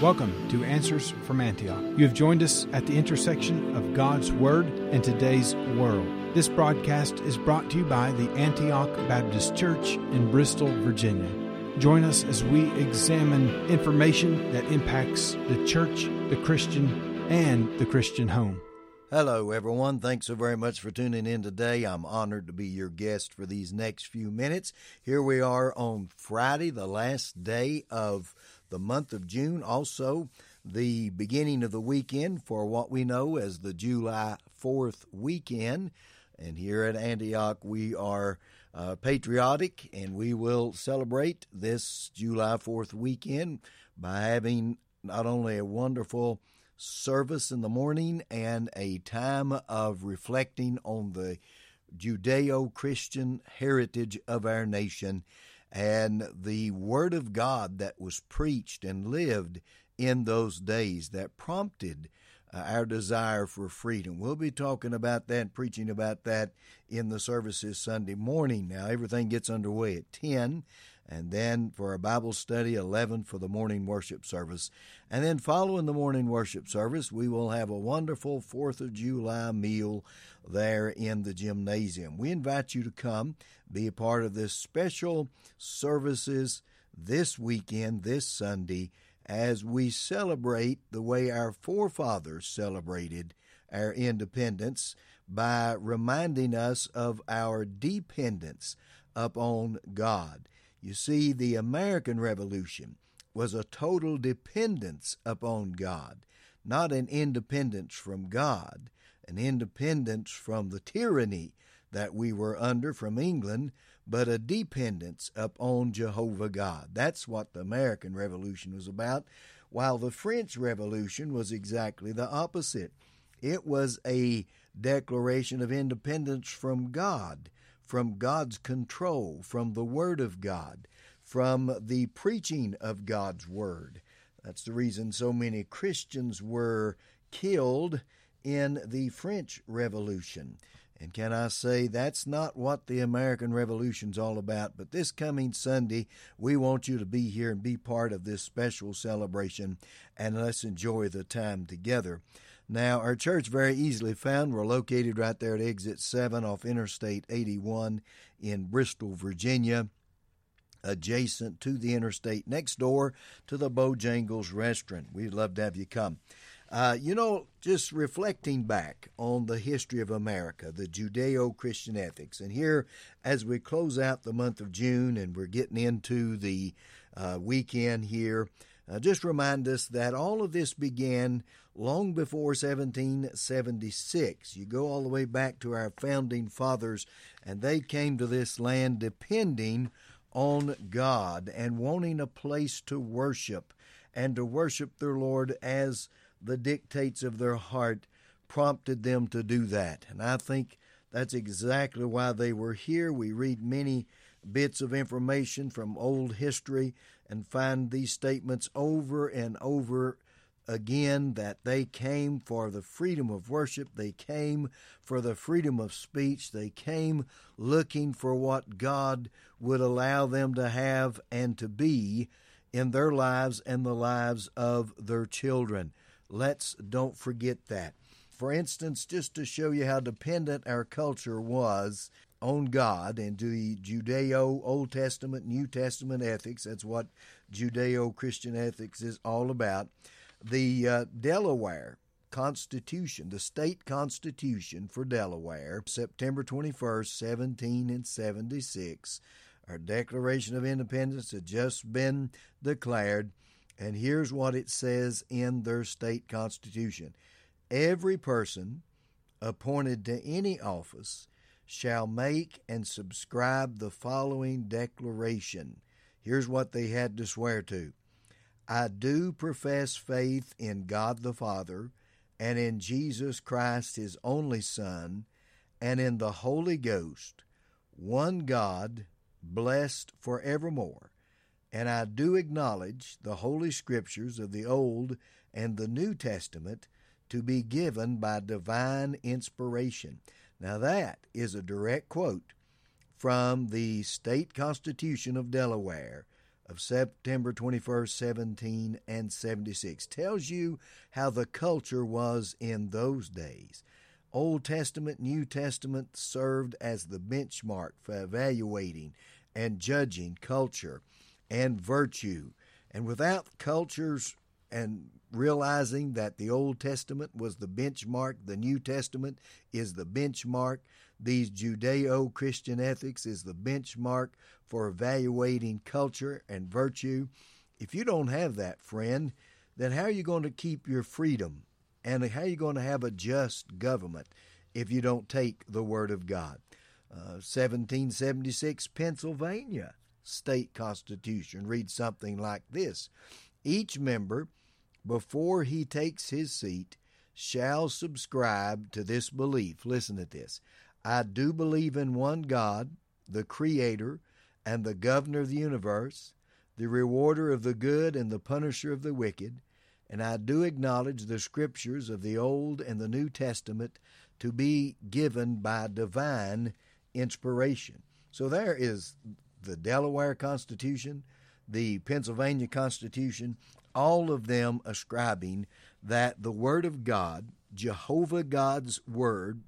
Welcome to Answers from Antioch. You have joined us at the intersection of God's Word and today's world. This broadcast is brought to you by the Antioch Baptist Church in Bristol, Virginia. Join us as we examine information that impacts the church, the Christian, and the Christian home. Hello, everyone. Thanks so very much for tuning in today. I'm honored to be your guest for these next few minutes. Here we are on Friday, the last day of the month of June, also the beginning of the weekend for what we know as the July 4th weekend. And here at Antioch, we are uh, patriotic and we will celebrate this July 4th weekend by having not only a wonderful service in the morning and a time of reflecting on the Judeo Christian heritage of our nation and the Word of God that was preached and lived in those days that prompted uh, our desire for freedom. We'll be talking about that, preaching about that in the services Sunday morning. Now, everything gets underway at 10, and then for a Bible study, 11 for the morning worship service. And then following the morning worship service, we will have a wonderful 4th of July meal there in the gymnasium. We invite you to come, be a part of this special services this weekend, this Sunday, as we celebrate the way our forefathers celebrated our independence by reminding us of our dependence upon God. You see, the American Revolution was a total dependence upon God, not an independence from God, an independence from the tyranny that we were under from England, but a dependence upon Jehovah God. That's what the American Revolution was about, while the French Revolution was exactly the opposite. It was a declaration of independence from God from God's control, from the Word of God, from the preaching of God's Word. That's the reason so many Christians were killed in the French Revolution. And can I say that's not what the American Revolution's all about? But this coming Sunday, we want you to be here and be part of this special celebration, and let's enjoy the time together. Now, our church very easily found. We're located right there at exit 7 off Interstate 81 in Bristol, Virginia, adjacent to the interstate next door to the Bojangles restaurant. We'd love to have you come. Uh, you know, just reflecting back on the history of America, the Judeo Christian ethics, and here as we close out the month of June and we're getting into the uh, weekend here, uh, just remind us that all of this began long before 1776. You go all the way back to our founding fathers, and they came to this land depending on God and wanting a place to worship and to worship their Lord as the dictates of their heart prompted them to do that. And I think that's exactly why they were here. We read many bits of information from old history and find these statements over and over again that they came for the freedom of worship, they came for the freedom of speech, they came looking for what God would allow them to have and to be in their lives and the lives of their children. Let's don't forget that. For instance, just to show you how dependent our culture was on God and to the Judeo Old Testament, New Testament ethics, that's what Judeo Christian ethics is all about. The uh, Delaware Constitution, the state constitution for Delaware, September 21st, 1776. Our Declaration of Independence had just been declared, and here's what it says in their state constitution. Every person appointed to any office shall make and subscribe the following declaration. Here's what they had to swear to I do profess faith in God the Father, and in Jesus Christ, his only Son, and in the Holy Ghost, one God, blessed forevermore. And I do acknowledge the Holy Scriptures of the Old and the New Testament to be given by divine inspiration. Now, that is a direct quote from the state constitution of Delaware of September 21st, 1776 tells you how the culture was in those days. Old Testament, New Testament served as the benchmark for evaluating and judging culture and virtue. And without cultures and realizing that the Old Testament was the benchmark, the New Testament is the benchmark, these Judeo Christian ethics is the benchmark for evaluating culture and virtue. If you don't have that, friend, then how are you going to keep your freedom? And how are you going to have a just government if you don't take the Word of God? Uh, 1776 Pennsylvania state constitution reads something like this Each member, before he takes his seat, shall subscribe to this belief. Listen to this I do believe in one God, the Creator and the Governor of the universe, the rewarder of the good and the punisher of the wicked, and I do acknowledge the scriptures of the Old and the New Testament to be given by divine inspiration. So there is the Delaware Constitution, the Pennsylvania Constitution, all of them ascribing that the Word of God, Jehovah God's Word,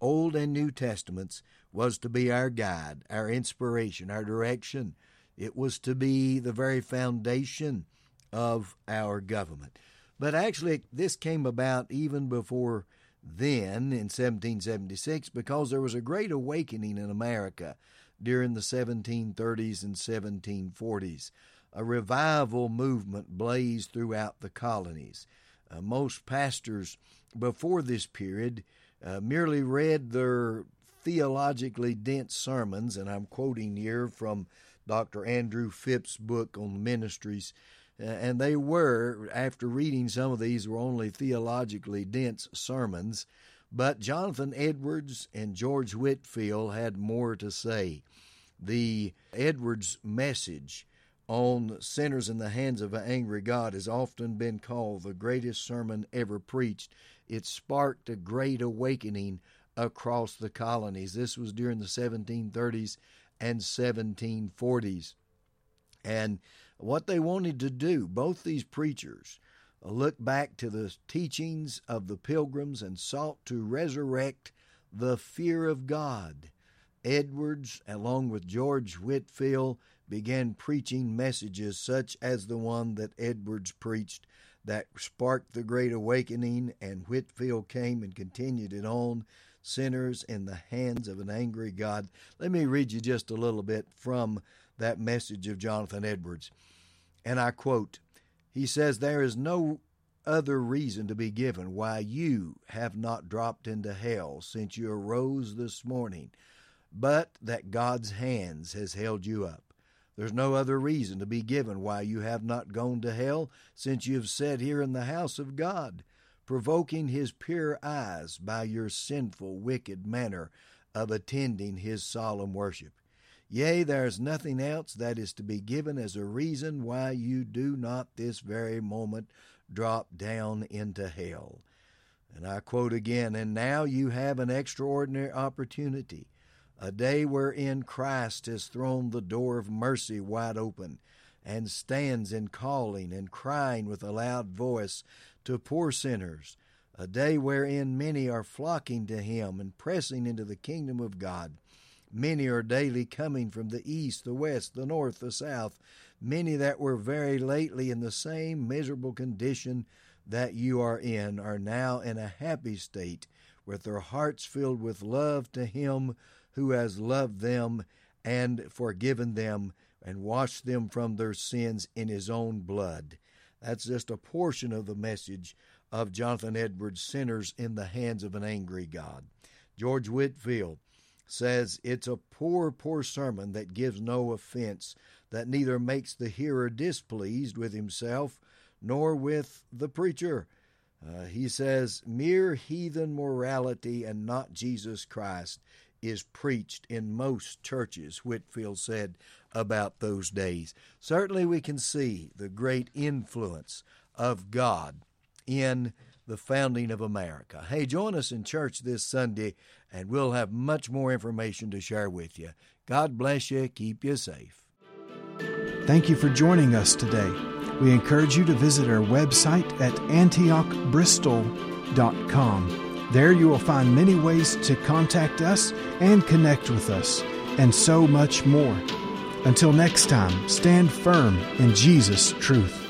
Old and New Testaments, was to be our guide, our inspiration, our direction. It was to be the very foundation of our government. But actually, this came about even before then in 1776 because there was a great awakening in America during the 1730s and 1740s. A revival movement blazed throughout the colonies. Uh, most pastors before this period uh, merely read their theologically dense sermons, and I'm quoting here from Dr. Andrew Phipps' book on ministries. Uh, and they were, after reading some of these, were only theologically dense sermons. But Jonathan Edwards and George Whitefield had more to say. The Edwards message on sinners in the hands of an angry God has often been called the greatest sermon ever preached it sparked a great awakening across the colonies. This was during the 1730s and 1740s. And what they wanted to do, both these preachers, looked back to the teachings of the pilgrims and sought to resurrect the fear of God. Edwards, along with George Whitefield, began preaching messages such as the one that Edwards preached that sparked the Great Awakening, and Whitefield came and continued it on. Sinners in the hands of an angry God. Let me read you just a little bit from that message of Jonathan Edwards. And I quote He says, There is no other reason to be given why you have not dropped into hell since you arose this morning, but that God's hands has held you up. There's no other reason to be given why you have not gone to hell, since you have sat here in the house of God, provoking his pure eyes by your sinful, wicked manner of attending his solemn worship. Yea, there is nothing else that is to be given as a reason why you do not this very moment drop down into hell. And I quote again, and now you have an extraordinary opportunity a day wherein Christ has thrown the door of mercy wide open and stands in calling and crying with a loud voice to poor sinners, a day wherein many are flocking to him and pressing into the kingdom of God. Many are daily coming from the east, the west, the north, the south, many that were very lately in the same miserable condition that you are in are now in a happy state, with their hearts filled with love to him who has loved them and forgiven them and washed them from their sins in his own blood. That's just a portion of the message of Jonathan Edwards' Sinners in the Hands of an Angry God. George Whitefield says it's a poor, poor sermon that gives no offense, that neither makes the hearer displeased with himself nor with the preacher. Uh, he says, mere heathen morality and not Jesus Christ is preached in most churches, Whitefield said about those days. Certainly, we can see the great influence of God in the founding of America. Hey, join us in church this Sunday, and we'll have much more information to share with you. God bless you. Keep you safe. Thank you for joining us today. We encourage you to visit our website at antiochbristol.com. There you will find many ways to contact us and connect with us, and so much more. Until next time, stand firm in Jesus' truth.